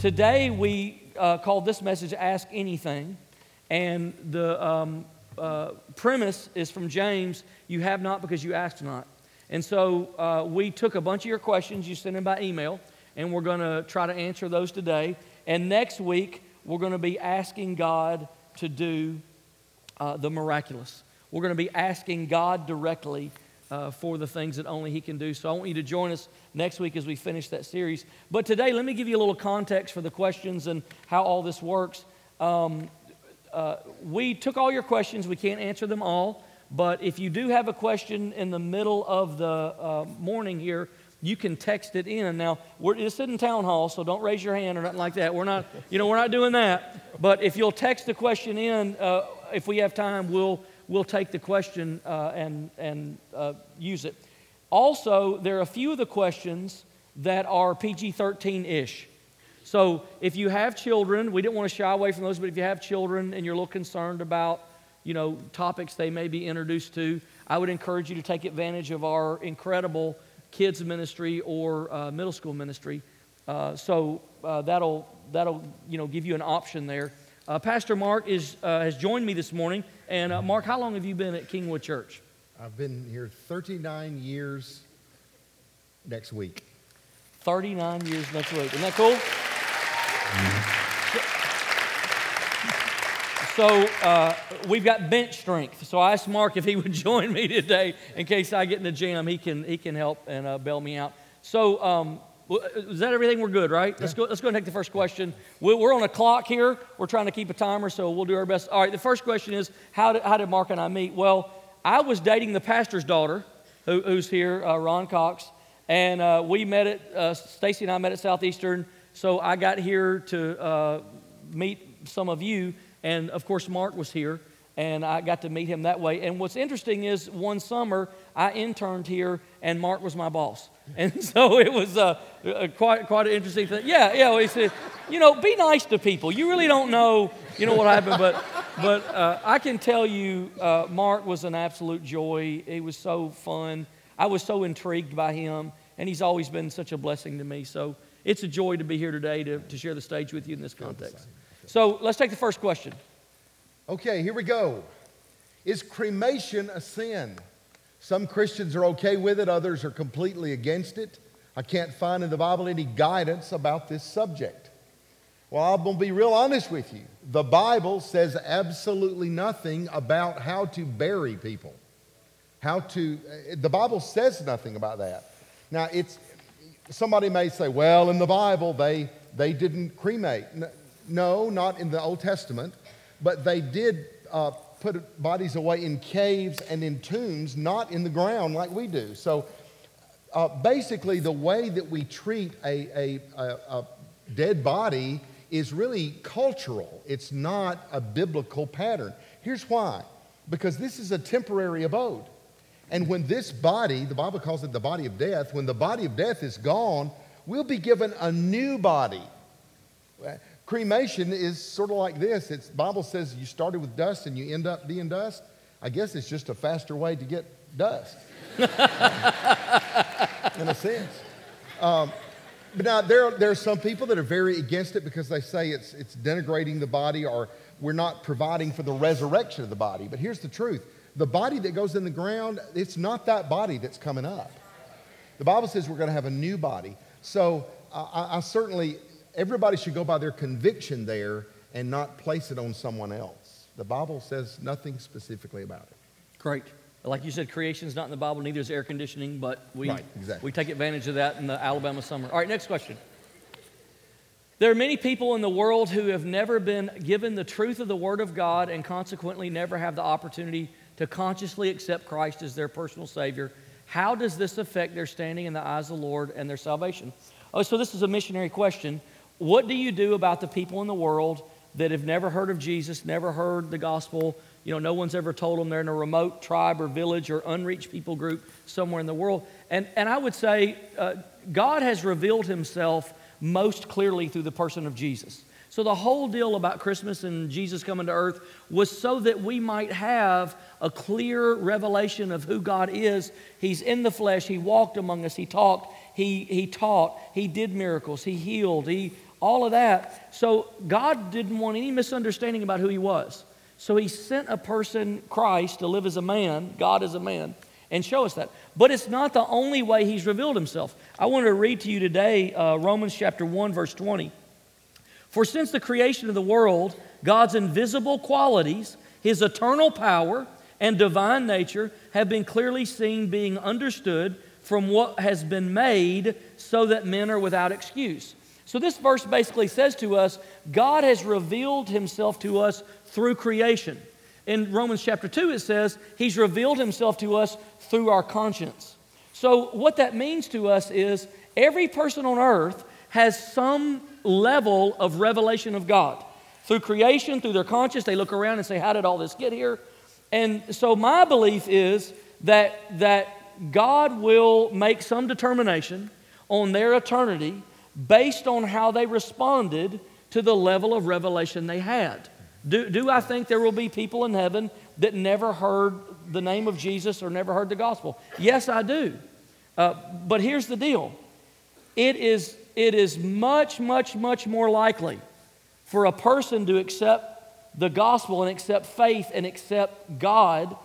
Today we uh, called this message Ask Anything. And the um, uh, premise is from James You have not because you asked not. And so uh, we took a bunch of your questions you sent in by email, and we're going to try to answer those today. And next week, we're going to be asking God to do uh, the miraculous. We're going to be asking God directly uh, for the things that only He can do. So I want you to join us next week as we finish that series. But today, let me give you a little context for the questions and how all this works. Um, uh, we took all your questions. We can't answer them all. But if you do have a question in the middle of the uh, morning here, you can text it in. Now, we're, it's in town hall, so don't raise your hand or nothing like that. We're not, you know, we're not doing that. But if you'll text the question in, uh, if we have time, we'll, we'll take the question uh, and, and uh, use it. Also, there are a few of the questions that are PG 13 ish. So if you have children, we didn't want to shy away from those, but if you have children and you're a little concerned about, you know, topics they may be introduced to, I would encourage you to take advantage of our incredible kids ministry or uh, middle school ministry. Uh, so uh, that'll that'll you know give you an option there. Uh, Pastor Mark is uh, has joined me this morning, and uh, Mark, how long have you been at Kingwood Church? I've been here 39 years next week. 39 years next week. Isn't that cool? So uh, we've got bench strength. So I asked Mark if he would join me today in case I get in the jam. He can he can help and uh, bail me out. So um, is that everything? We're good, right? Let's go. Let's go and take the first question. We're on a clock here. We're trying to keep a timer, so we'll do our best. All right. The first question is how did, how did Mark and I meet? Well, I was dating the pastor's daughter, who, who's here, uh, Ron Cox, and uh, we met at uh, Stacy and I met at Southeastern. So I got here to uh, meet some of you and of course, Mark was here, and I got to meet him that way. And what's interesting is one summer I interned here, and Mark was my boss. And so it was uh, uh, quite, quite an interesting thing. Yeah, yeah. Well, he said, you know, be nice to people. You really don't know, you know, what happened. But, but uh, I can tell you, uh, Mark was an absolute joy. He was so fun. I was so intrigued by him, and he's always been such a blessing to me. So it's a joy to be here today to, to share the stage with you in this context. So let's take the first question. Okay, here we go. Is cremation a sin? Some Christians are okay with it, others are completely against it. I can't find in the Bible any guidance about this subject. Well, I'm going to be real honest with you. The Bible says absolutely nothing about how to bury people. How to, the Bible says nothing about that. Now, it's, somebody may say, well, in the Bible, they, they didn't cremate. No, not in the Old Testament, but they did uh, put bodies away in caves and in tombs, not in the ground like we do. So uh, basically, the way that we treat a, a, a, a dead body is really cultural, it's not a biblical pattern. Here's why because this is a temporary abode. And when this body, the Bible calls it the body of death, when the body of death is gone, we'll be given a new body. Cremation is sort of like this. It's Bible says you started with dust and you end up being dust. I guess it's just a faster way to get dust, in a sense. Um, but now there, there are some people that are very against it because they say it's, it's denigrating the body or we're not providing for the resurrection of the body. But here's the truth the body that goes in the ground, it's not that body that's coming up. The Bible says we're going to have a new body. So I, I certainly everybody should go by their conviction there and not place it on someone else. The Bible says nothing specifically about it. Great. Like you said, creation is not in the Bible, neither is air conditioning, but we, right, exactly. we take advantage of that in the Alabama summer. All right, next question. There are many people in the world who have never been given the truth of the Word of God and consequently never have the opportunity to consciously accept Christ as their personal Savior. How does this affect their standing in the eyes of the Lord and their salvation? Oh, so this is a missionary question. What do you do about the people in the world that have never heard of Jesus, never heard the gospel? You know, no one's ever told them they're in a remote tribe or village or unreached people group somewhere in the world. And, and I would say uh, God has revealed himself most clearly through the person of Jesus. So the whole deal about Christmas and Jesus coming to earth was so that we might have a clear revelation of who God is. He's in the flesh, He walked among us, He talked, He, he taught, He did miracles, He healed, He all of that. So God didn't want any misunderstanding about who he was. So he sent a person, Christ, to live as a man, God as a man, and show us that. But it's not the only way he's revealed himself. I want to read to you today uh, Romans chapter 1, verse 20. For since the creation of the world, God's invisible qualities, his eternal power, and divine nature have been clearly seen, being understood from what has been made, so that men are without excuse. So, this verse basically says to us God has revealed himself to us through creation. In Romans chapter 2, it says he's revealed himself to us through our conscience. So, what that means to us is every person on earth has some level of revelation of God. Through creation, through their conscience, they look around and say, How did all this get here? And so, my belief is that, that God will make some determination on their eternity based on how they responded to the level of revelation they had. Do, do I think there will be people in heaven that never heard the name of Jesus or never heard the gospel? Yes, I do. Uh, but here's the deal it is, it is much, much, much more likely for a person to accept the gospel and accept faith and accept God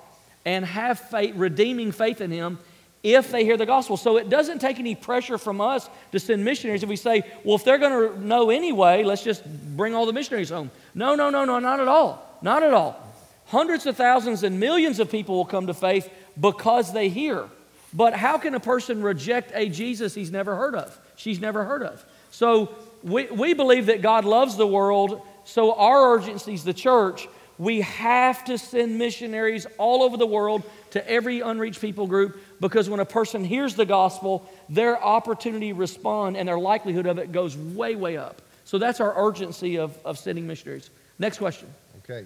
and have faith, redeeming faith in Him if they hear the gospel. So it doesn't take any pressure from us to send missionaries if we say, well, if they're going to know anyway, let's just bring all the missionaries home. No, no, no, no, not at all. Not at all. Hundreds of thousands and millions of people will come to faith because they hear. But how can a person reject a Jesus he's never heard of? She's never heard of. So we, we believe that God loves the world. So our urgency is the church. We have to send missionaries all over the world to every unreached people group because when a person hears the gospel, their opportunity to respond and their likelihood of it goes way, way up. So that's our urgency of, of sending missionaries. Next question. Okay.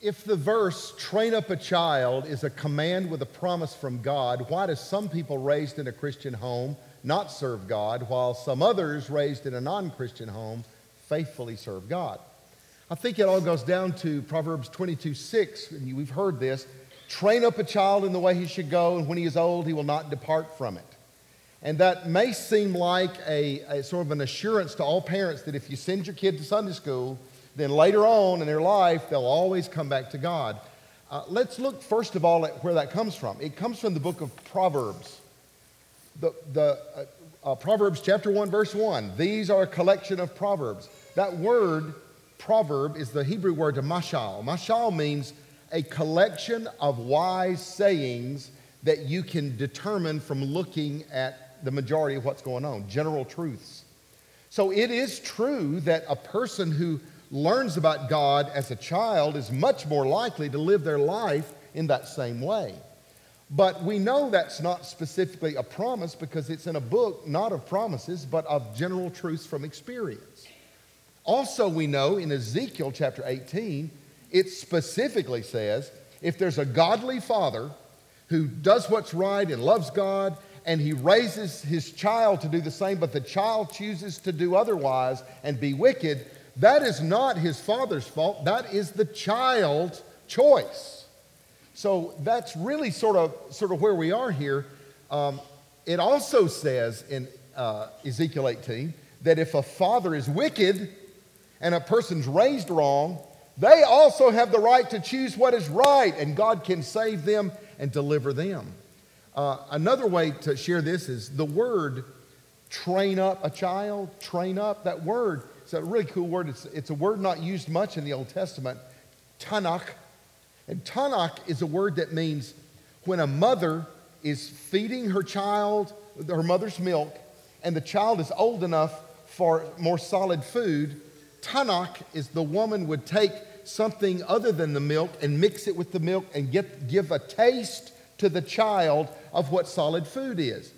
If the verse, train up a child, is a command with a promise from God, why do some people raised in a Christian home not serve God, while some others raised in a non Christian home faithfully serve God? I think it all goes down to Proverbs 22 6, and we've heard this train up a child in the way he should go, and when he is old, he will not depart from it. And that may seem like a, a, sort of an assurance to all parents that if you send your kid to Sunday school, then later on in their life, they'll always come back to God. Uh, let's look first of all at where that comes from. It comes from the book of Proverbs. The, the uh, uh, Proverbs chapter 1, verse 1. These are a collection of proverbs. That word, proverb, is the Hebrew word to mashal. Mashal means a collection of wise sayings that you can determine from looking at the majority of what's going on, general truths. So it is true that a person who learns about God as a child is much more likely to live their life in that same way. But we know that's not specifically a promise because it's in a book not of promises, but of general truths from experience. Also, we know in Ezekiel chapter 18, it specifically says if there's a godly father who does what's right and loves God and he raises his child to do the same, but the child chooses to do otherwise and be wicked, that is not his father's fault. That is the child's choice. So that's really sort of, sort of where we are here. Um, it also says in uh, Ezekiel 18 that if a father is wicked and a person's raised wrong, they also have the right to choose what is right, and God can save them and deliver them. Uh, another way to share this is the word train up a child, train up. That word is a really cool word. It's, it's a word not used much in the Old Testament, tanakh. And tanakh is a word that means when a mother is feeding her child her mother's milk and the child is old enough for more solid food, tanakh is the woman would take something other than the milk and mix it with the milk and get, give a taste to the child of what solid food is.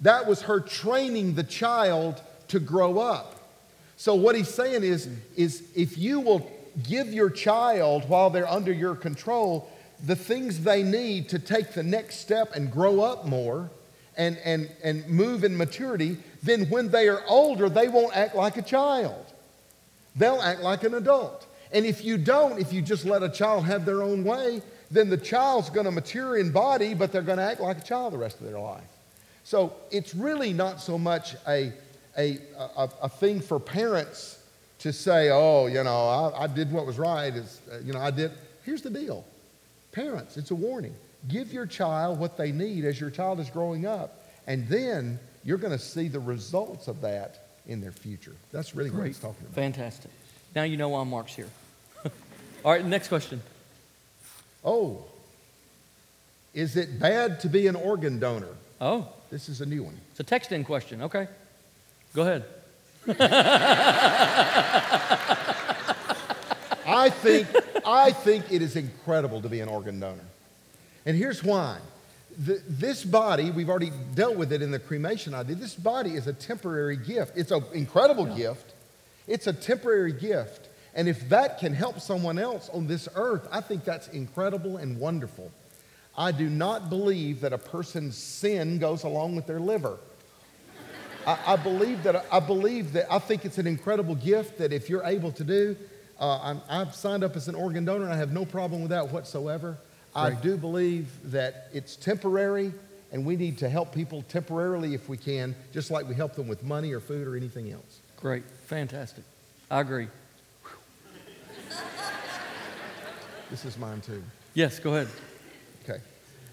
That was her training the child to grow up. So what he's saying is, is if you will give your child while they're under your control the things they need to take the next step and grow up more and, and, and move in maturity, then when they are older, they won't act like a child. They'll act like an adult. And if you don't, if you just let a child have their own way, then the child's going to mature in body, but they're going to act like a child the rest of their life. So it's really not so much a, a, a, a thing for parents to say, oh, you know, I, I did what was right. Is, uh, you know, I did. Here's the deal parents, it's a warning. Give your child what they need as your child is growing up, and then you're going to see the results of that in their future. That's really what Great. he's talking about. Fantastic. Now you know why Mark's here. All right, next question. Oh, is it bad to be an organ donor? Oh, This is a new one. it's a text in question. Okay. Go ahead. I think, I think it is incredible to be an organ donor. And here's why. The, this body, we've already dealt with it in the cremation idea. This body is a temporary gift. It's an incredible gift. It's a temporary gift. And if that can help someone else on this earth, I think that's incredible and wonderful. I do not believe that a person's sin goes along with their liver. I, I believe that I believe that I think it's an incredible gift that if you're able to do, uh, I'm, I've signed up as an organ donor and I have no problem with that whatsoever. I do believe that it's temporary and we need to help people temporarily if we can, just like we help them with money or food or anything else. Great. Fantastic. I agree. This is mine too. Yes, go ahead. Okay.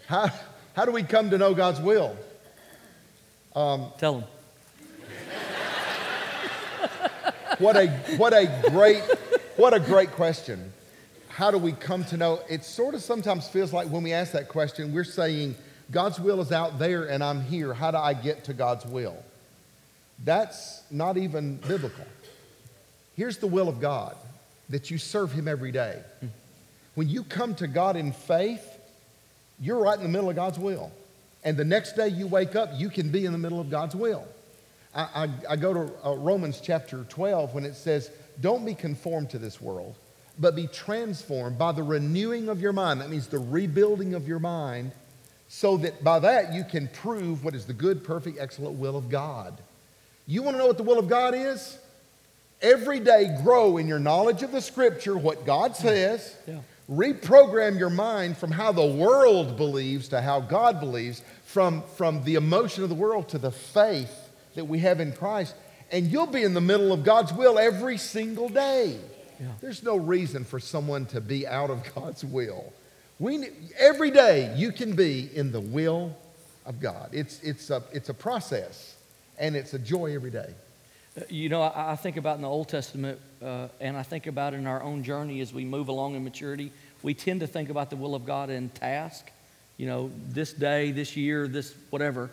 How, how do we come to know God's will? Um, Tell them. What a, what a great, what a great question. How do we come to know? It sort of sometimes feels like when we ask that question, we're saying, God's will is out there and I'm here. How do I get to God's will? That's not even biblical. Here's the will of God that you serve Him every day. When you come to God in faith, you're right in the middle of God's will. And the next day you wake up, you can be in the middle of God's will. I, I, I go to uh, Romans chapter 12 when it says, Don't be conformed to this world, but be transformed by the renewing of your mind. That means the rebuilding of your mind, so that by that you can prove what is the good, perfect, excellent will of God. You want to know what the will of God is? Every day grow in your knowledge of the scripture, what God hmm. says. Yeah. Reprogram your mind from how the world believes to how God believes, from, from the emotion of the world to the faith that we have in Christ. And you'll be in the middle of God's will every single day. Yeah. There's no reason for someone to be out of God's will. We, every day you can be in the will of God. It's, it's, a, it's a process, and it's a joy every day. Uh, You know, I, I think about in the Old Testament, uh, and I think about in our own journey as we move along in maturity, we tend to think about the will of God in task, you know, this day, this year, this whatever.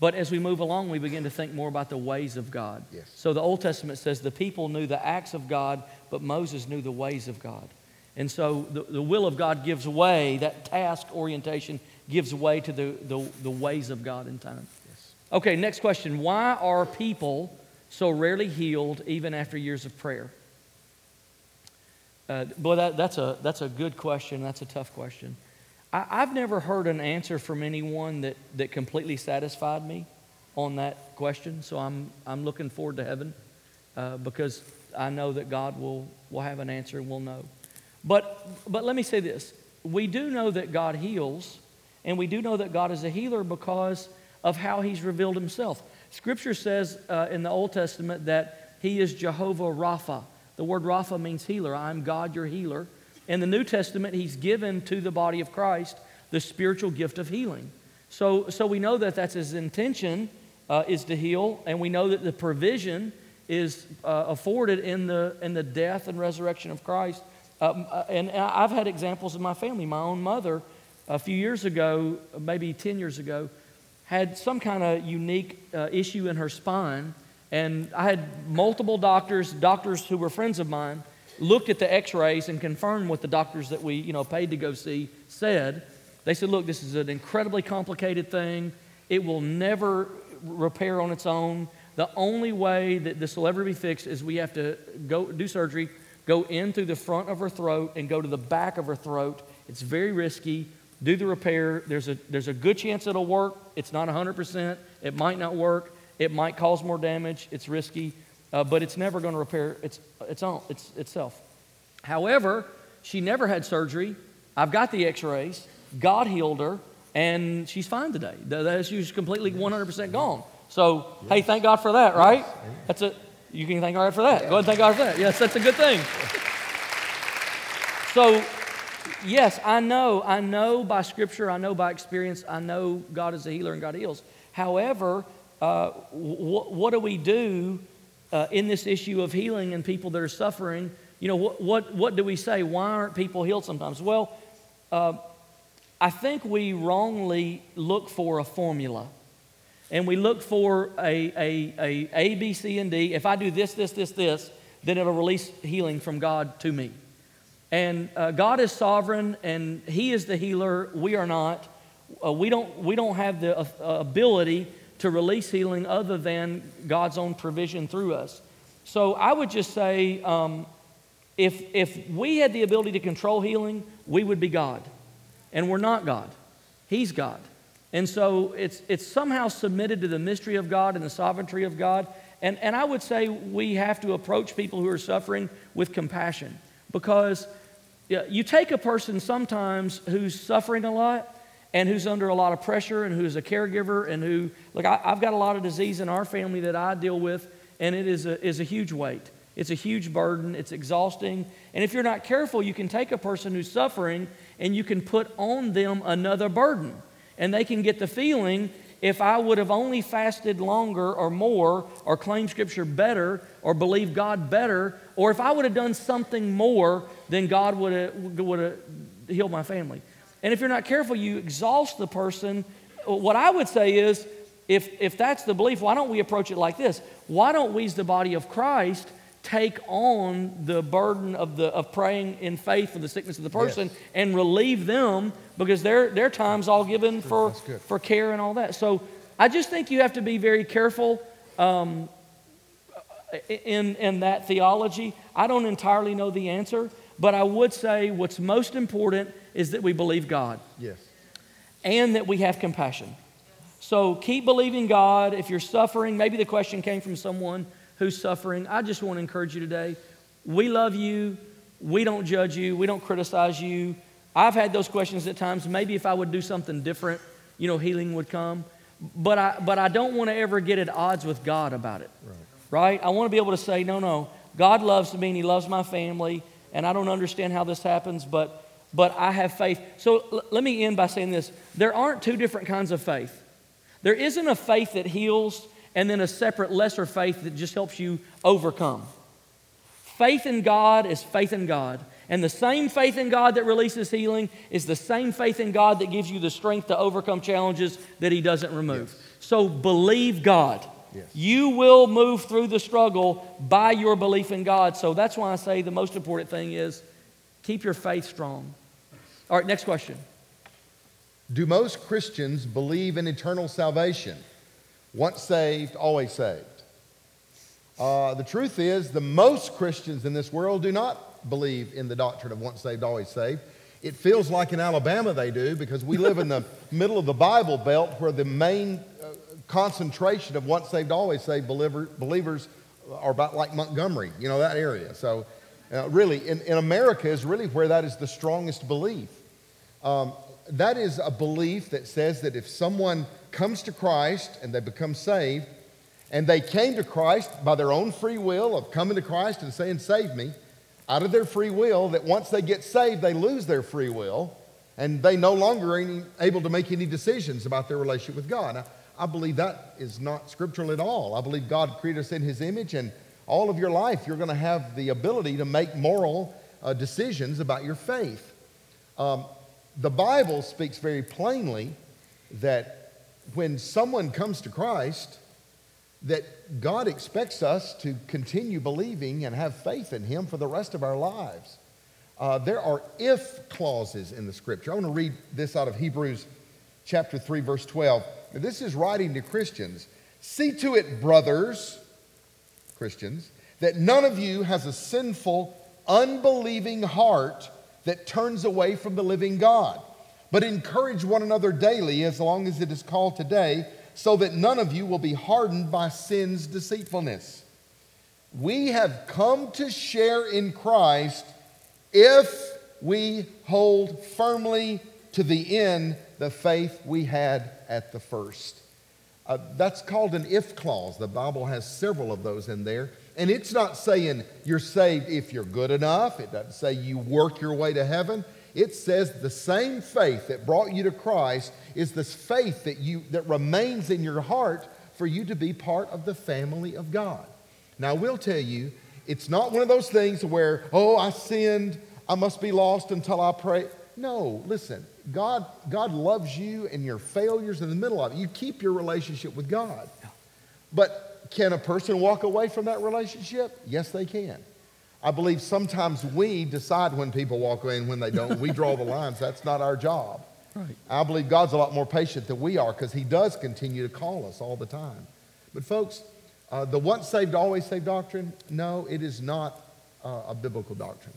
But as we move along, we begin to think more about the ways of God. Yes. So the Old Testament says the people knew the acts of God, but Moses knew the ways of God. And so the, the will of God gives way, that task orientation gives way to the, the, the ways of God in time. Okay, next question. Why are people so rarely healed even after years of prayer? Uh, boy, that, that's, a, that's a good question. That's a tough question. I, I've never heard an answer from anyone that, that completely satisfied me on that question. So I'm, I'm looking forward to heaven uh, because I know that God will, will have an answer and we'll know. But, but let me say this we do know that God heals, and we do know that God is a healer because of how he's revealed himself. Scripture says uh, in the Old Testament that he is Jehovah Rapha. The word Rapha means healer. I'm God, your healer. In the New Testament, he's given to the body of Christ the spiritual gift of healing. So, so we know that that's his intention uh, is to heal, and we know that the provision is uh, afforded in the, in the death and resurrection of Christ. Um, uh, and I've had examples in my family. My own mother, a few years ago, maybe 10 years ago, had some kind of unique uh, issue in her spine. And I had multiple doctors, doctors who were friends of mine, looked at the x rays and confirmed what the doctors that we you know, paid to go see said. They said, Look, this is an incredibly complicated thing. It will never repair on its own. The only way that this will ever be fixed is we have to go do surgery, go in through the front of her throat and go to the back of her throat. It's very risky. Do the repair. There's a, there's a good chance it'll work. It's not 100%. It might not work. It might cause more damage. It's risky, uh, but it's never going to repair its, its, own, its, itself. However, she never had surgery. I've got the x rays. God healed her, and she's fine today. The- the- She completely 100% gone. So, hey, thank God for that, right? That's a you can thank God for that. Go ahead and thank God for that. Yes, that's a good thing. So, yes, I know, I know by scripture, I know by experience, I know God is a healer and God heals. However, uh, wh- what do we do uh, in this issue of healing and people that are suffering? You know, what, what, what do we say? Why aren't people healed sometimes? Well, uh, I think we wrongly look for a formula. And we look for a, a, a A, B, C, and D. If I do this, this, this, this, then it'll release healing from God to me. And uh, God is sovereign, and He is the healer. We are not. Uh, we, don't, we don't have the uh, ability to release healing other than God's own provision through us. So I would just say um, if, if we had the ability to control healing, we would be God. And we're not God, He's God. And so it's, it's somehow submitted to the mystery of God and the sovereignty of God. And, and I would say we have to approach people who are suffering with compassion because you take a person sometimes who's suffering a lot and who's under a lot of pressure and who's a caregiver and who, look, I, have got a lot of disease in our family that I deal with, and it is a, is a huge weight. It's a huge burden. It's exhausting. And if you're not careful, you can take a person who's suffering and you can put on them another burden and they can get the feeling if I would have only fasted longer or more, or claimed Scripture better, or believed God better, or if I would have done something more, then God would have, would have healed my family. And if you're not careful, you exhaust the person. What I would say is, if, if that's the belief, why don't we approach it like this? Why don't we, as the body of Christ, take on the burden of, the, of praying in faith for the sickness of the person yes. and relieve them because their, their time's all given for, for care and all that. So I just think you have to be very careful um, in, in that theology. I don't entirely know the answer, but I would say what's most important is that we believe God. Yes. And that we have compassion. So keep believing God. If you're suffering, maybe the question came from someone who's suffering, I just want to encourage you today. We love you. We don't judge you. We don't criticize you. I've had those questions at times. Maybe if I would do something different, you know, healing would come. But I, but I don't want to ever get at odds with God about it. Right. right? I want to be able to say, no, no, God loves me and He loves my family, and I don't understand how this happens, but, but I have faith. So l- let me end by saying this there aren't two different kinds of faith. There isn't a faith that heals and then a separate lesser faith that just helps you overcome. Faith in God is faith in God. And the same faith in God that releases healing is the same faith in God that gives you the strength to overcome challenges that He doesn't remove. Yes. So believe God. Yes. You will move through the struggle by your belief in God. So that's why I say the most important thing is keep your faith strong. All right, next question. Do most Christians believe in eternal salvation? Once saved, always saved. Uh, the truth is, the most Christians in this world do not believe in the doctrine of once saved, always saved. It feels like in Alabama they do because we live in the middle of the Bible Belt where the main uh, concentration of once saved, always saved believer, believers are about like Montgomery, you know, that area. So, uh, really, in, in America is really where that is the strongest belief. Um, that is a belief that says that if someone comes to Christ and they become saved, and they came to Christ by their own free will of coming to Christ and saying, Save me, out of their free will, that once they get saved, they lose their free will and they no longer are able to make any decisions about their relationship with God. Now, I believe that is not scriptural at all. I believe God created us in His image, and all of your life you're going to have the ability to make moral uh, decisions about your faith. Um, the Bible speaks very plainly that when someone comes to Christ, that God expects us to continue believing and have faith in Him for the rest of our lives. Uh, there are if clauses in the scripture. I want to read this out of Hebrews chapter 3, verse 12. This is writing to Christians. See to it, brothers, Christians, that none of you has a sinful, unbelieving heart that turns away from the living God but encourage one another daily as long as it is called today, so that none of you will be hardened by sin's deceitfulness. We have come to share in Christ if we hold firmly to the end the faith we had at the first. Uh, that's called an if clause. The Bible has several of those in there. And it's not saying you're saved if you're good enough. It doesn't say you work your way to heaven. It says the same faith that brought you to Christ is this faith that you that remains in your heart for you to be part of the family of God. Now, I will tell you, it's not one of those things where, oh, I sinned, I must be lost until I pray. No, listen, God, God loves you and your failures in the middle of it. You keep your relationship with God. But can a person walk away from that relationship? Yes, they can. I believe sometimes we decide when people walk away and when they don't. We draw the lines. That's not our job. Right. I believe God's a lot more patient than we are because He does continue to call us all the time. But, folks, uh, the once saved, always saved doctrine, no, it is not uh, a biblical doctrine.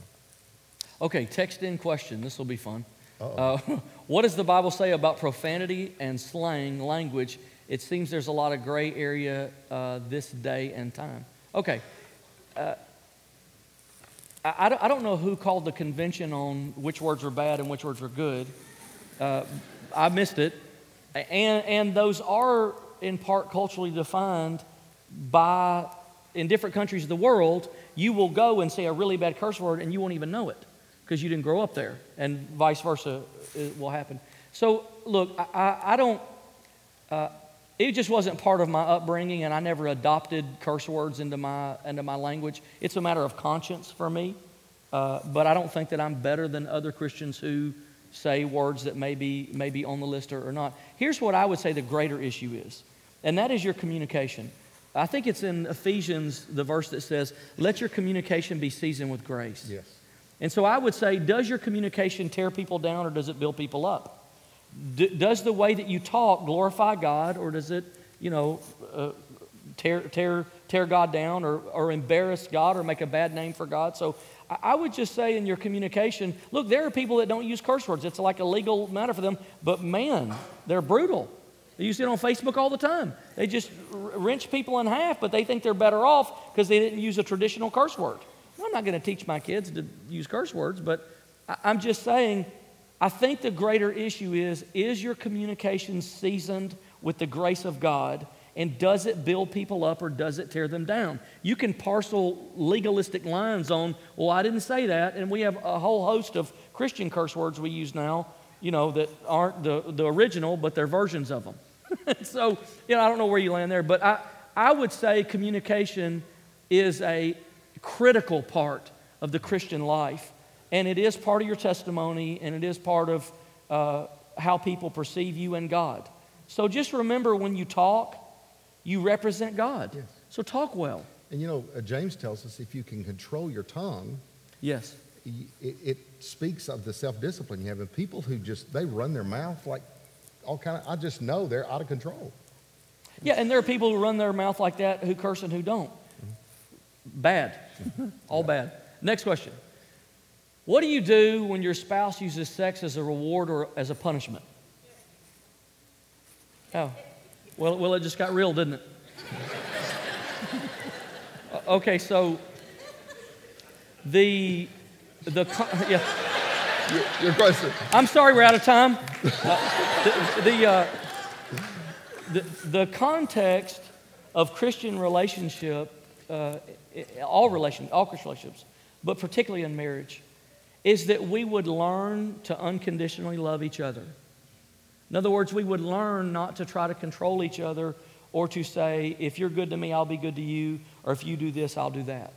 Okay, text in question. This will be fun. Uh, what does the Bible say about profanity and slang language? It seems there's a lot of gray area uh, this day and time. Okay. I, I, don't, know who called the convention on which words are bad and which words are good. Uh, I missed it. And, and those are, in part, culturally defined by, in different countries of the world, you will go and say a really bad curse word and you won't even know it because you didn't grow up there, and vice versa will happen. So, look, I, I, I don't, uh, it just wasn't part of my upbringing, and I never adopted curse words into my, into my language. It's a matter of conscience for me, uh, but I don't think that I'm better than other Christians who say words that may be, may be on the list or, or not. Here's what I would say the greater issue is, and that is your communication. I think it's in Ephesians, the verse that says, Let your communication be seasoned with grace. Yes. And so I would say, does your communication tear people down or does it build people up? D- does the way that you talk glorify God or does it, you know, uh, tear, tear, tear God down or, or embarrass God or make a bad name for God? So I, I would just say in your communication, look, there are people that don't use curse words. It's like a legal matter for them, but man, they're brutal. You see it on Facebook all the time. They just wrench people in half, but they think they're better off because they didn't use a traditional curse word. I'm not going to teach my kids to use curse words, but I'm just saying, I think the greater issue is is your communication seasoned with the grace of God? And does it build people up or does it tear them down? You can parcel legalistic lines on, well, I didn't say that. And we have a whole host of Christian curse words we use now, you know, that aren't the, the original, but they're versions of them. so, you know, I don't know where you land there, but I, I would say communication is a critical part of the Christian life. And it is part of your testimony, and it is part of uh, how people perceive you and God. So just remember when you talk, you represent God. Yes. So talk well. And you know, uh, James tells us if you can control your tongue, Yes. it, it speaks of the self-discipline you have. And people who just they run their mouth like all kind of. I just know they're out of control. Yeah, and there are people who run their mouth like that who curse and who don't. Bad. All bad. Next question. What do you do when your spouse uses sex as a reward or as a punishment? Oh, well, well it just got real, didn't it? okay, so the the yeah. Your, your question. I'm sorry, we're out of time. Uh, the the, uh, the the context of Christian relationship uh, all relation, all Christian relationships, but particularly in marriage, is that we would learn to unconditionally love each other. In other words, we would learn not to try to control each other or to say, if you're good to me, I'll be good to you, or if you do this, I'll do that.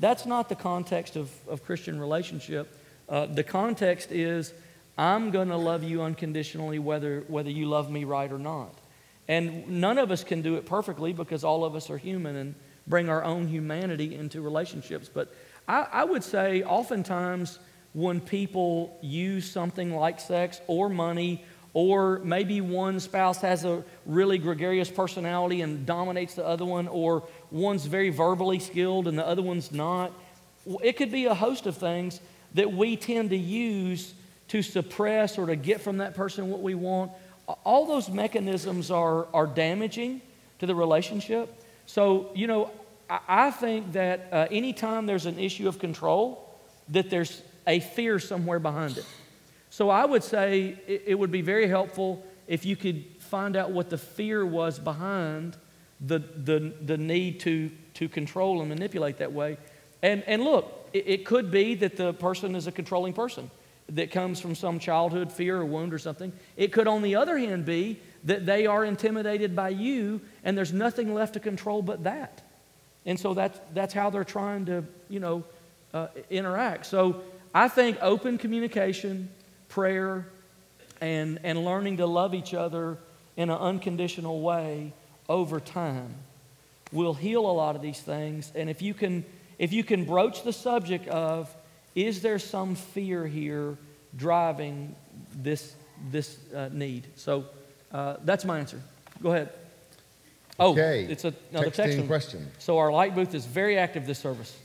That's not the context of, of Christian relationship. Uh, the context is, I'm going to love you unconditionally whether, whether you love me right or not. And none of us can do it perfectly because all of us are human and bring our own humanity into relationships. But I, I would say oftentimes when people use something like sex or money, or maybe one spouse has a really gregarious personality and dominates the other one, or one's very verbally skilled and the other one's not. It could be a host of things that we tend to use to suppress or to get from that person what we want. All those mechanisms are, are damaging to the relationship. So, you know, I, I think that uh, anytime there's an issue of control, that there's a fear somewhere behind it. So I would say it, it would be very helpful if you could find out what the fear was behind the, the, the need to, to control and manipulate that way. And, and look, it, it could be that the person is a controlling person that comes from some childhood fear or wound or something. It could, on the other hand, be that they are intimidated by you and there's nothing left to control but that. And so that's, that's how they're trying to, you know, uh, interact. So I think open communication, prayer, and, and learning to love each other in an unconditional way over time will heal a lot of these things. And if you can, if you can broach the subject of, is there some fear here driving this, this uh, need? So uh, that's my answer. Go ahead. Oh, Okay. it's a, another Texting text. one. question. So our light booth is very active this service.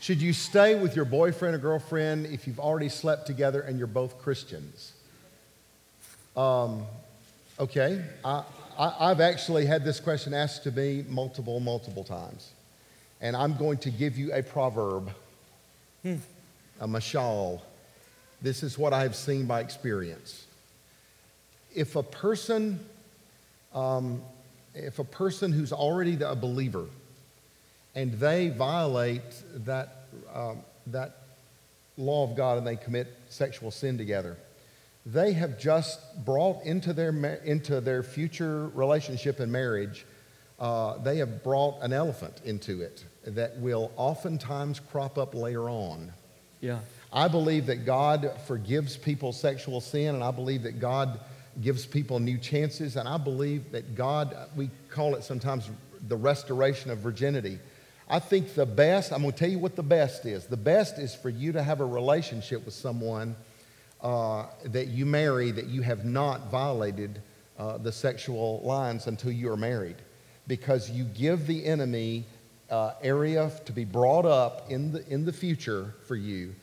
Should you stay with your boyfriend or girlfriend if you've already slept together and you're both Christians? Um, okay. I, I, I've actually had this question asked to me multiple, multiple times. And I'm going to give you a proverb, a mashal. This is what I have seen by experience. If a person, um, if a person who's already a believer, and they violate that, um, that law of God and they commit sexual sin together, they have just brought into their, into their future relationship and marriage, uh, they have brought an elephant into it that will oftentimes crop up later on. Yeah. I believe that God forgives people sexual sin, and I believe that God gives people new chances, and I believe that God, we call it sometimes the restoration of virginity. I think the best, I'm going to tell you what the best is. The best is for you to have a relationship with someone uh, that you marry that you have not violated uh, the sexual lines until you are married. Because you give the enemy uh, area to be brought up in the, in the future for you.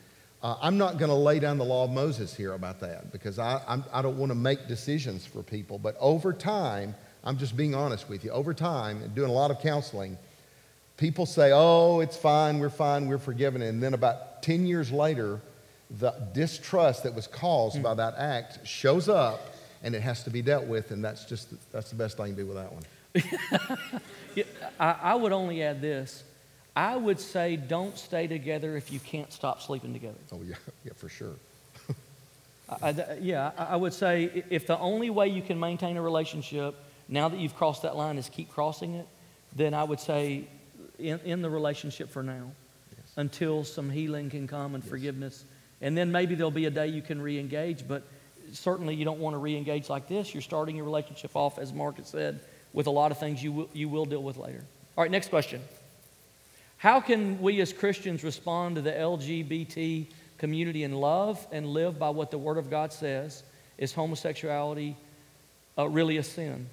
Uh, I'm not going to lay down the law of Moses here about that because I, I'm, I don't want to make decisions for people. But over time, I'm just being honest with you, over time, and doing a lot of counseling, people say, oh, it's fine, we're fine, we're forgiven. And then about 10 years later, the distrust that was caused by that act shows up and it has to be dealt with. And that's just, that's the best I can do with that one. Yeah, I, I would only add this. I would say don't stay together if you can't stop sleeping together. Oh, yeah, yeah, for sure. I, I- yeah, I would say if the only way you can maintain a relationship now that you've crossed that line is keep crossing it, then I would say in, in the relationship for now until some healing can come and forgiveness. And then maybe there'll be a day you can re engage, but certainly you don't want to re engage like this. You're starting your relationship off, as Mark had said, with a lot of things you will, you will deal with later. All right, next question. How can we as Christians respond to the LGBT community in love and live by what the Word of God says? Is homosexuality uh, really a sin?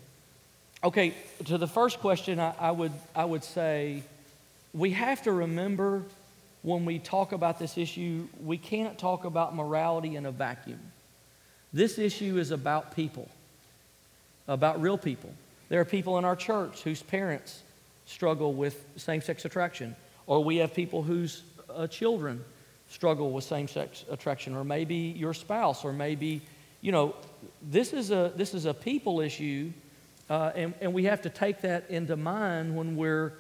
Okay, to the first question, I, I, would, I would say we have to remember when we talk about this issue, we can't talk about morality in a vacuum. This issue is about people, about real people. There are people in our church whose parents struggle with same sex attraction, or we have people whose uh, children struggle with same sex attraction, or maybe your spouse, or maybe, you know, this is a, this is a people issue, uh, and, and we have to take that into mind when we're,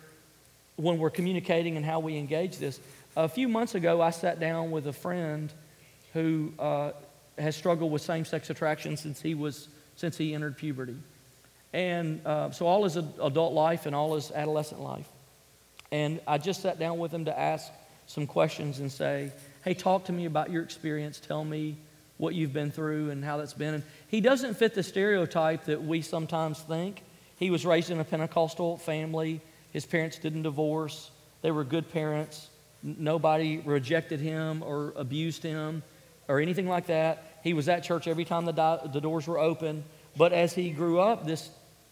when we're communicating and how we engage this. A few months ago, I sat down with a friend who uh, has struggled with same sex attraction since he, was, since he entered puberty. And uh, so, all his adult life and all his adolescent life. And I just sat down with him to ask some questions and say, hey, talk to me about your experience. Tell me what you've been through and how that's been. And he doesn't fit the stereotype that we sometimes think. He was raised in a Pentecostal family, his parents didn't divorce, they were good parents. Nobody rejected him or abused him or anything like that. He was at church every time the, the doors were open. But as he grew up, this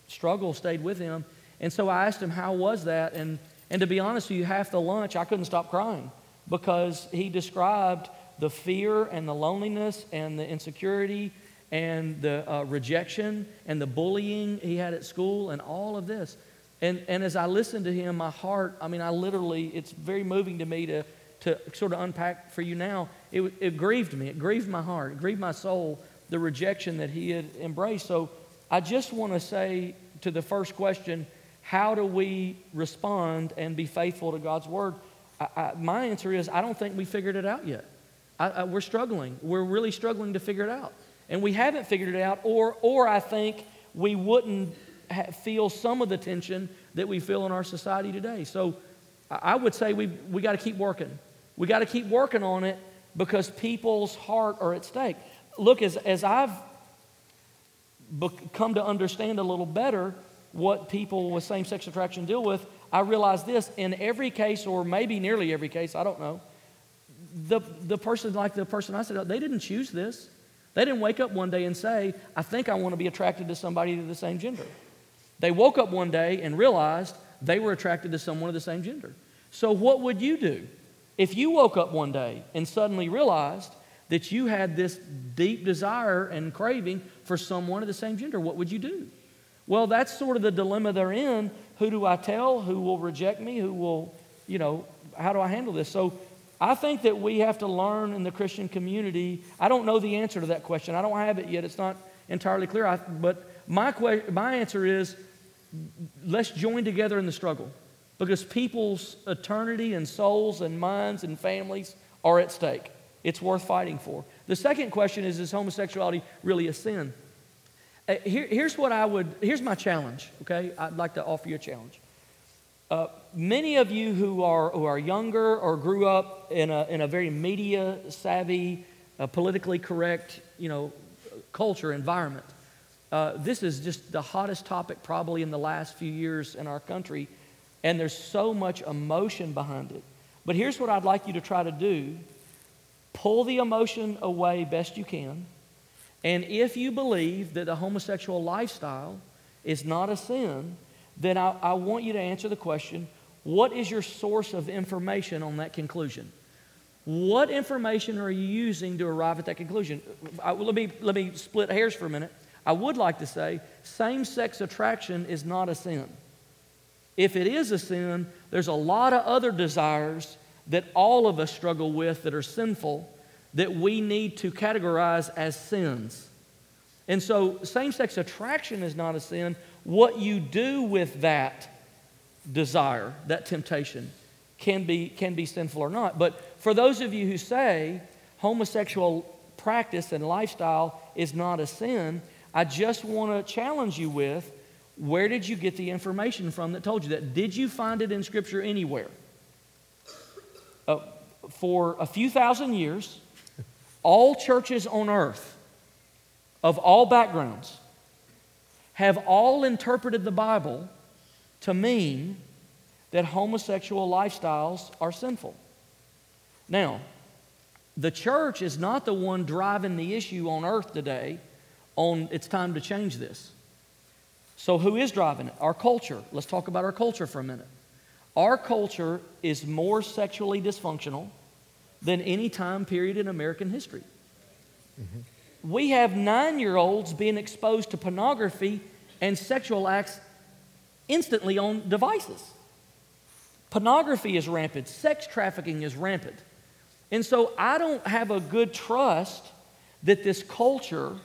struggle stayed with him. And so I asked him, How was that? And, and to be honest with you, half the lunch, I couldn't stop crying because he described the fear and the loneliness and the insecurity and the uh, rejection and the bullying he had at school and all of this. And, and as I listened to him, my heart, I mean, I literally, it's very moving to me to, to sort of unpack for you now. It, it grieved me. It grieved my heart. It grieved my soul, the rejection that he had embraced. So I just want to say to the first question, how do we respond and be faithful to God's word? I, I, my answer is I don't think we figured it out yet. I, we're struggling. We're really struggling to figure it out. And we haven't figured it out, or, or I think we wouldn't ha- feel some of the tension that we feel in our society today. So I would say we, we got to keep working. We got to keep working on it because people's heart are at stake. Look, as, as I've come to understand a little better what people with same sex attraction deal with, I realize this in every case, or maybe nearly every case, I don't know, the, the person, like the person I said, they didn't choose this. They didn't wake up one day and say, I think I want to be attracted to somebody of the same gender. They woke up one day and realized they were attracted to someone of the same gender. So, what would you do if you woke up one day and suddenly realized that you had this deep desire and craving for someone of the same gender? What would you do? Well, that's sort of the dilemma they're in. Who do I tell? Who will reject me? Who will, you know, how do I handle this? So, I think that we have to learn in the Christian community. I don't know the answer to that question. I don't have it yet. It's not entirely clear. I, but my, que- my answer is let's join together in the struggle because people's eternity and souls and minds and families are at stake. It's worth fighting for. The second question is Is homosexuality really a sin? Uh, here, here's what I would, here's my challenge, okay? I'd like to offer you a challenge. Uh, many of you who are, who are younger or grew up in a, in a very media savvy, uh, politically correct, you know, culture, environment, uh, this is just the hottest topic probably in the last few years in our country, and there's so much emotion behind it. But here's what I'd like you to try to do pull the emotion away best you can. And if you believe that the homosexual lifestyle is not a sin, then I, I want you to answer the question what is your source of information on that conclusion? What information are you using to arrive at that conclusion? I, let, me, let me split hairs for a minute. I would like to say same sex attraction is not a sin. If it is a sin, there's a lot of other desires that all of us struggle with that are sinful that we need to categorize as sins. And so, same sex attraction is not a sin. What you do with that desire, that temptation, can be, can be sinful or not. But for those of you who say homosexual practice and lifestyle is not a sin, I just want to challenge you with where did you get the information from that told you that? Did you find it in Scripture anywhere? Uh, for a few thousand years, all churches on earth of all backgrounds have all interpreted the Bible to mean that homosexual lifestyles are sinful. Now, the church is not the one driving the issue on earth today on it's time to change this. So, who is driving it? Our culture. Let's talk about our culture for a minute. Our culture is more sexually dysfunctional than any time period in American history. Mm-hmm. We have nine year olds being exposed to pornography and sexual acts instantly on devices. Pornography is rampant, sex trafficking is rampant. And so I don't have a good trust that this culture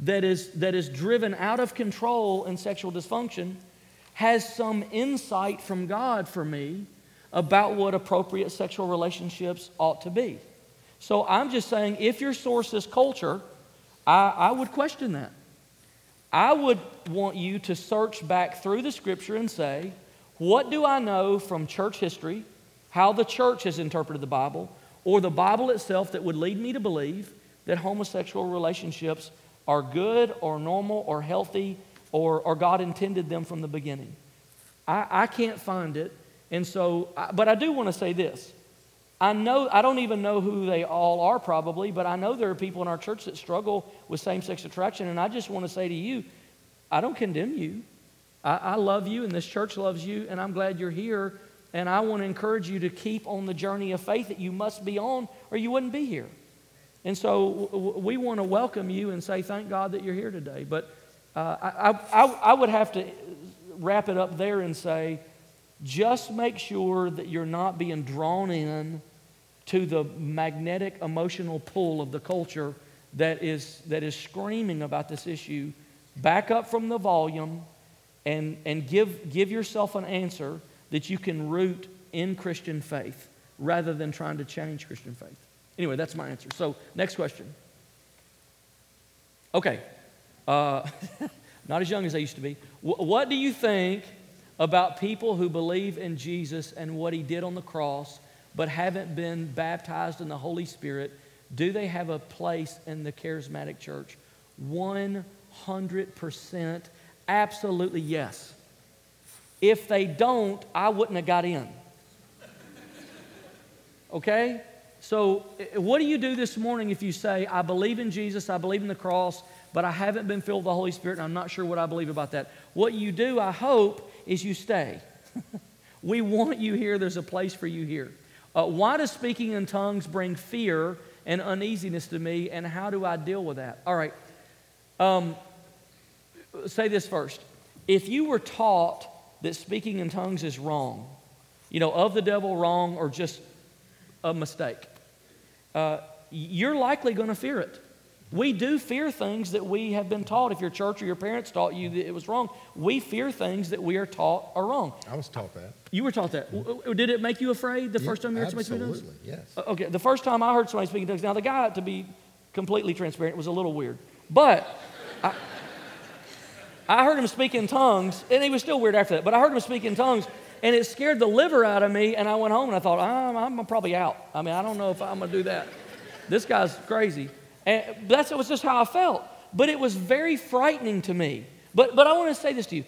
that is, that is driven out of control in sexual dysfunction has some insight from God for me about what appropriate sexual relationships ought to be. So I'm just saying, if your source is culture, I, I would question that. I would want you to search back through the scripture and say, what do I know from church history, how the church has interpreted the Bible, or the Bible itself that would lead me to believe that homosexual relationships are good or normal or healthy or, or God intended them from the beginning. I, I can't find it. And so, but I do want to say this. I know, I don't even know who they all are probably, but I know there are people in our church that struggle with same sex attraction. And I just want to say to you, I don't condemn you. I, I love you, and this church loves you, and I'm glad you're here. And I want to encourage you to keep on the journey of faith that you must be on, or you wouldn't be here. And so w- we want to welcome you and say, thank God that you're here today. But uh, I, I, I would have to wrap it up there and say, just make sure that you're not being drawn in to the magnetic emotional pull of the culture that is, that is screaming about this issue back up from the volume and, and give, give yourself an answer that you can root in Christian faith rather than trying to change Christian faith. Anyway, that's my answer. So, next question. Okay. Uh, not as young as I used to be. W- what do you think about people who believe in Jesus and what he did on the cross but haven't been baptized in the Holy Spirit? Do they have a place in the charismatic church? 100% absolutely yes. If they don't, I wouldn't have got in. Okay? So, eh, what do you do this morning if you say, I believe in Jesus, I believe in the cross, but I haven't been filled with the Holy Spirit, and I'm not sure what I believe about that? What you do, I hope, is you stay. we want you here, there's a place for you here. Uh, why does speaking in tongues bring fear and uneasiness to me, and how do I deal with that? All right. Um, say this first. If you were taught that speaking in tongues is wrong, you know, of the devil, wrong, or just a mistake, uh, you're likely going to fear it. We do fear things that we have been taught. If your church or your parents taught you that it was wrong, we fear things that we are taught are wrong. I was taught that. You were taught that. Did it make you afraid the Yeah, first time you heard somebody speak in tongues? Absolutely, yes. Okay, the first time I heard somebody speaking tongues, now the guy, to be completely transparent, was a little weird. But I, I heard him speak in tongues, and he was still weird after that, but I heard him speak in tongues, and it scared the liver out of me, and I went home and I thought, I'm, I'm probably out. I mean, I don't know if I'm going to do that. This guy's crazy. And that's was just how I felt. But it was very frightening to me. But, but I want to say this to you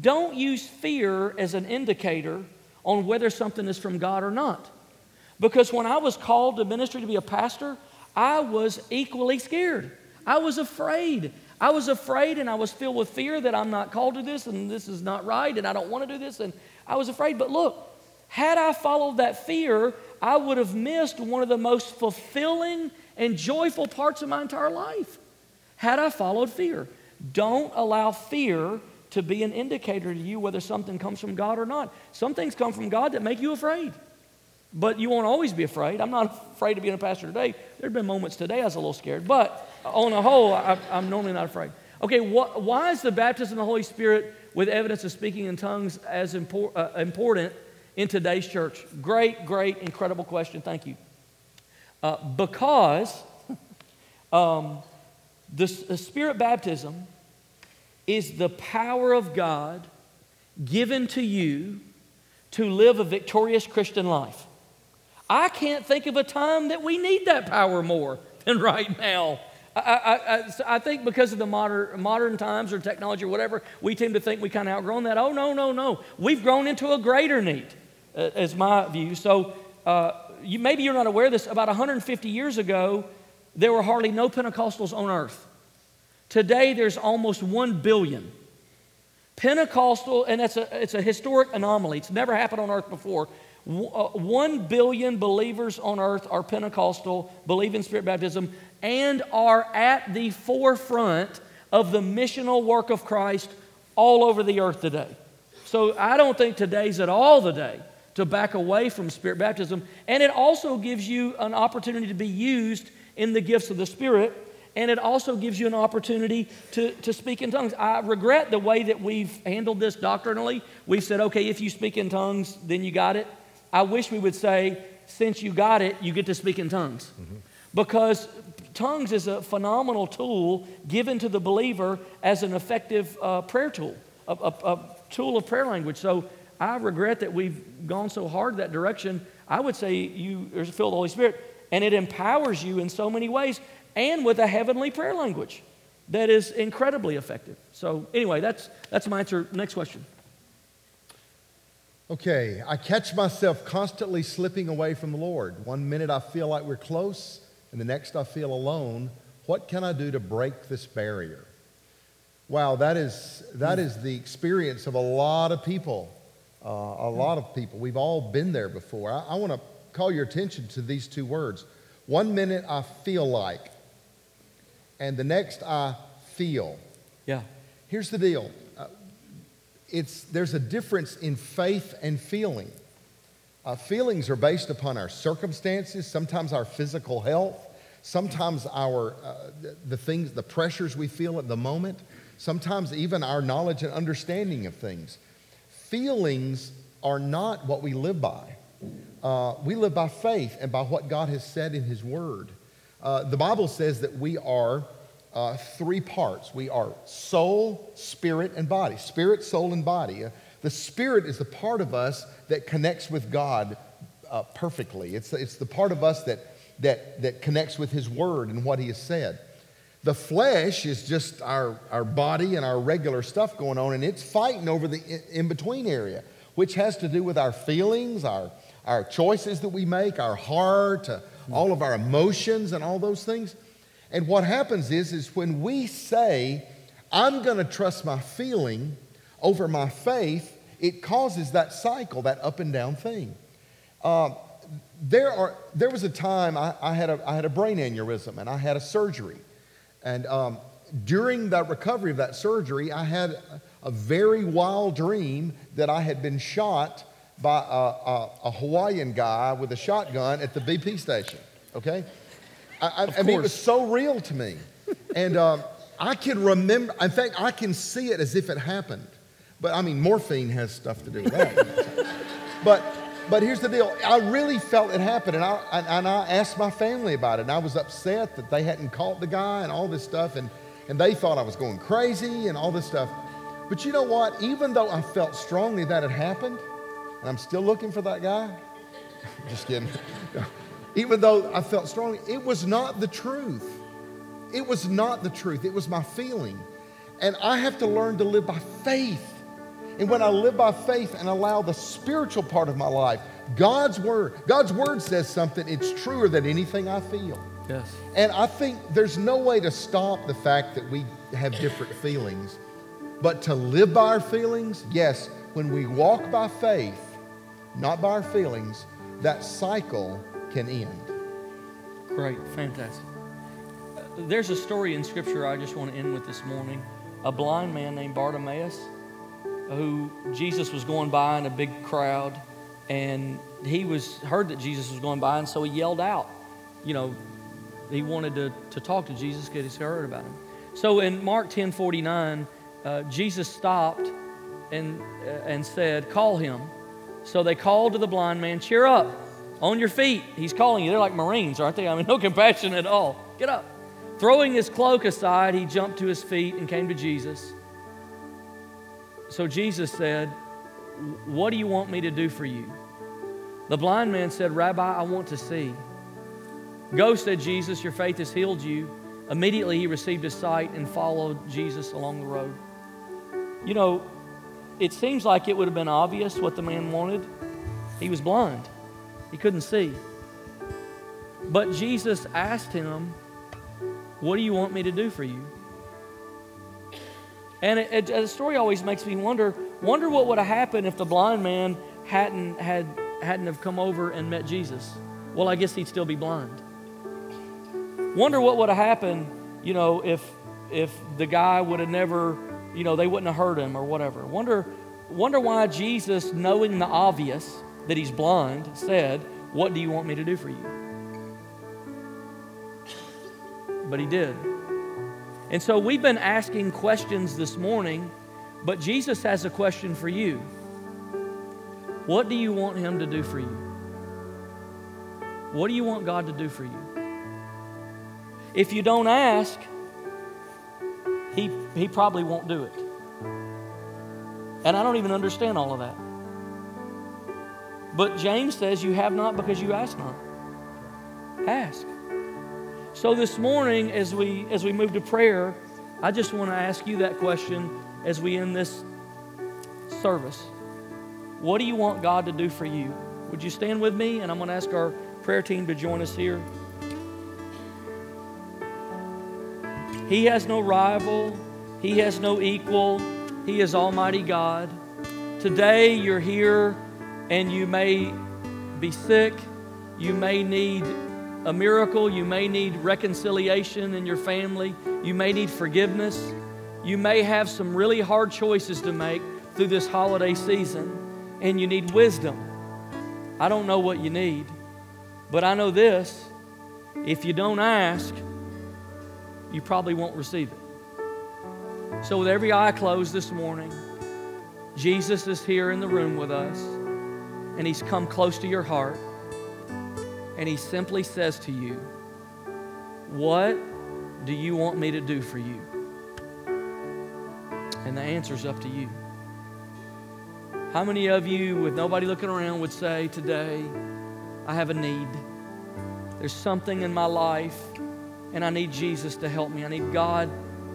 don't use fear as an indicator on whether something is from God or not. Because when I was called to ministry to be a pastor, I was equally scared. I was afraid. I was afraid and I was filled with fear that I'm not called to this and this is not right and I don't want to do this. And I was afraid. But look, had I followed that fear, I would have missed one of the most fulfilling and joyful parts of my entire life. Had I followed fear. Don't allow fear to be an indicator to you whether something comes from God or not. Some things come from God that make you afraid. But you won't always be afraid. I'm not afraid of being a pastor today. There have been moments today I was a little scared. But on the whole, I, am normally not afraid. Okay, wh- why is the baptism of the Holy Spirit with evidence of speaking in tongues as impor- uh, important in today's church? Great, great, incredible question. Thank you. Uh, because um, the, the Spirit baptism is the power of God given to you to live a victorious Christian life. I can't think of a time that we need that power more than right now. I, I, I, I, think because of the modern, modern times or technology or whatever, we tend to think we kind of outgrown that. Oh, no, no, no. We've grown into a greater need, uh, is my view. So uh, you, maybe you're not aware of this. About 150 years ago, there were hardly no Pentecostals on earth. Today, there's almost 1 billion. Pentecostal, and that's a, it's a historic anomaly. It's never happened on earth before. Uh, 1 billion believers on earth are Pentecostal, believe in spirit baptism, and are at the forefront of the missional work of Christ all over the earth today. So I don't think today's at all the day to back away from spirit baptism. And it also gives you an opportunity to be used in the gifts of the Spirit and it also gives you an opportunity to, to speak in tongues. I regret the way that we've handled this doctrinally. We've said, okay, if you speak in tongues, then you got it. I wish we would say, since you got it, you get to speak in tongues. Mm-hmm. Because tongues is a phenomenal tool given to the believer as an effective uh, prayer tool, a, a, a tool of prayer language. So I regret that we've gone so hard that direction. I would say you are filled the Holy Spirit, and it empowers you in so many ways and with a heavenly prayer language that is incredibly effective. So, anyway, that's, that's my answer. Next question. Okay, I catch myself constantly slipping away from the Lord. One minute I feel like we're close, and the next I feel alone. What can I do to break this barrier? Wow, that is, that is the experience of a lot of people. Uh, a lot of people. We've all been there before. I, I want to call your attention to these two words. One minute I feel like, and the next I feel. Yeah. Here's the deal. Uh, it's, there's a difference in faith and feeling. Uh, feelings are based upon our circumstances, sometimes our physical health, sometimes our, uh, the, the things, the pressures we feel at the moment. sometimes even our knowledge and understanding of things. Feelings are not what we live by. Uh, we live by faith and by what God has said in His Word. Uh, the Bible says that we are uh, three parts we are soul, spirit, and body. Spirit, soul, and body. Uh, the spirit is the part of us that connects with God uh, perfectly, it's, it's the part of us that, that, that connects with His Word and what He has said. The flesh is just our, our body and our regular stuff going on, and it's fighting over the in between area, which has to do with our feelings, our, our choices that we make, our heart, uh, all of our emotions, and all those things. And what happens is, is when we say, I'm going to trust my feeling over my faith, it causes that cycle, that up and down thing. Uh, there, are, there was a time I, I, had a, I had a brain aneurysm and I had a surgery. And um, during the recovery of that surgery, I had a very wild dream that I had been shot by a, a, a Hawaiian guy with a shotgun at the BP station. Okay? I, I, I mean, it was so real to me. and um, I can remember, in fact, I can see it as if it happened. But I mean, morphine has stuff to do with that. but, but here's the deal I really felt it happen. And I, and I asked my family about it. And I was upset that they hadn't caught the guy and all this stuff. And, and they thought I was going crazy and all this stuff. But you know what? Even though I felt strongly that it happened, and I'm still looking for that guy, just kidding even though I felt strongly, it was not the truth. It was not the truth. It was my feeling. And I have to learn to live by faith. And when I live by faith and allow the spiritual part of my life, God's word, God's word says something, it's truer than anything I feel. Yes. And I think there's no way to stop the fact that we have different feelings. But to live by our feelings, yes, when we walk by faith, not by our feelings, that cycle can end. Great, fantastic. Uh, there's a story in Scripture I just want to end with this morning. A blind man named Bartimaeus, who Jesus was going by in a big crowd, and he was heard that Jesus was going by, and so he yelled out. You know, he wanted to, to talk to Jesus because he heard about him. So in Mark 10 49, uh, Jesus stopped and, uh, and said, Call him. So they called to the blind man, Cheer up on your feet. He's calling you. They're like Marines, aren't they? I mean, no compassion at all. Get up. Throwing his cloak aside, he jumped to his feet and came to Jesus. So Jesus said, What do you want me to do for you? The blind man said, Rabbi, I want to see. Go, said Jesus, your faith has healed you. Immediately he received his sight and followed Jesus along the road. You know, it seems like it would have been obvious what the man wanted. He was blind. He couldn't see. But Jesus asked him, What do you want me to do for you? And it, it, the story always makes me wonder wonder what would have happened if the blind man hadn't, had, hadn't have come over and met Jesus. Well, I guess he'd still be blind. Wonder what would have happened, you know, if, if the guy would have never, you know, they wouldn't have heard him or whatever. Wonder, wonder why Jesus, knowing the obvious, that he's blind said, What do you want me to do for you? But he did. And so we've been asking questions this morning, but Jesus has a question for you. What do you want him to do for you? What do you want God to do for you? If you don't ask, he, he probably won't do it. And I don't even understand all of that. But James says, You have not because you ask not. Ask. So this morning, as we as we move to prayer, I just want to ask you that question as we end this service. What do you want God to do for you? Would you stand with me? And I'm going to ask our prayer team to join us here. He has no rival, He has no equal. He is Almighty God. Today, you're here and you may be sick, you may need a miracle, you may need reconciliation in your family, you may need forgiveness, you may have some really hard choices to make through this holiday season, and you need wisdom. I don't know what you need, but I know this if you don't ask, you probably won't receive it. So, with every eye closed this morning, Jesus is here in the room with us, and He's come close to your heart, and He simply says to you, What do you want me to do for you? And the answer's up to you. How many of you, with nobody looking around, would say today, I have a need? There's something in my life, and I need Jesus to help me. I need God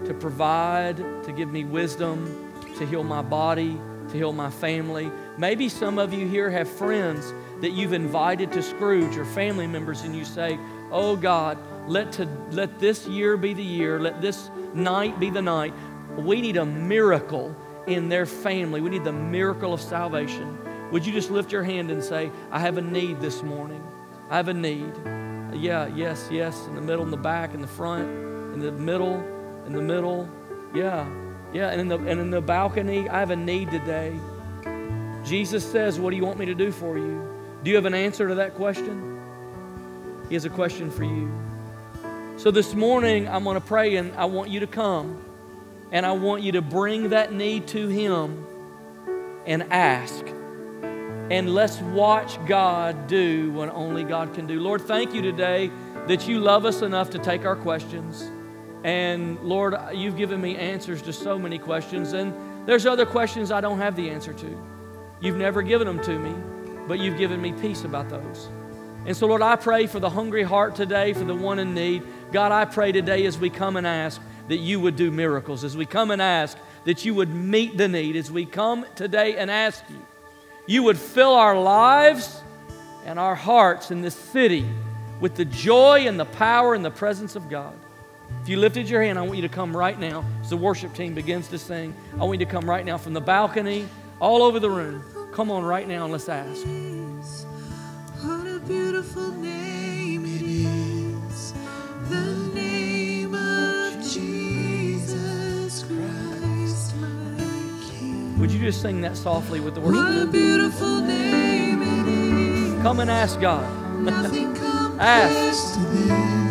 to provide, to give me wisdom, to heal my body, to heal my family. Maybe some of you here have friends that you've invited to Scrooge or family members, and you say, Oh God, let, to, let this year be the year, let this night be the night. We need a miracle in their family. We need the miracle of salvation. Would you just lift your hand and say, I have a need this morning? I have a need. Yeah, yes, yes, in the middle, in the back, in the front, in the middle, in the middle. Yeah, yeah, and in the, and in the balcony, I have a need today. Jesus says, What do you want me to do for you? Do you have an answer to that question? He has a question for you. So this morning, I'm going to pray and I want you to come and I want you to bring that need to Him and ask. And let's watch God do what only God can do. Lord, thank you today that you love us enough to take our questions. And Lord, you've given me answers to so many questions. And there's other questions I don't have the answer to. You've never given them to me, but you've given me peace about those. And so, Lord, I pray for the hungry heart today, for the one in need. God, I pray today as we come and ask that you would do miracles, as we come and ask that you would meet the need, as we come today and ask you, you would fill our lives and our hearts in this city with the joy and the power and the presence of God. If you lifted your hand, I want you to come right now as the worship team begins to sing. I want you to come right now from the balcony, all over the room. Come on right now and let's ask. What a beautiful name it is. The name of Jesus Christ, my King. Would you just sing that softly with the worship What a beautiful name it is. Come and ask God. Nothing Ask.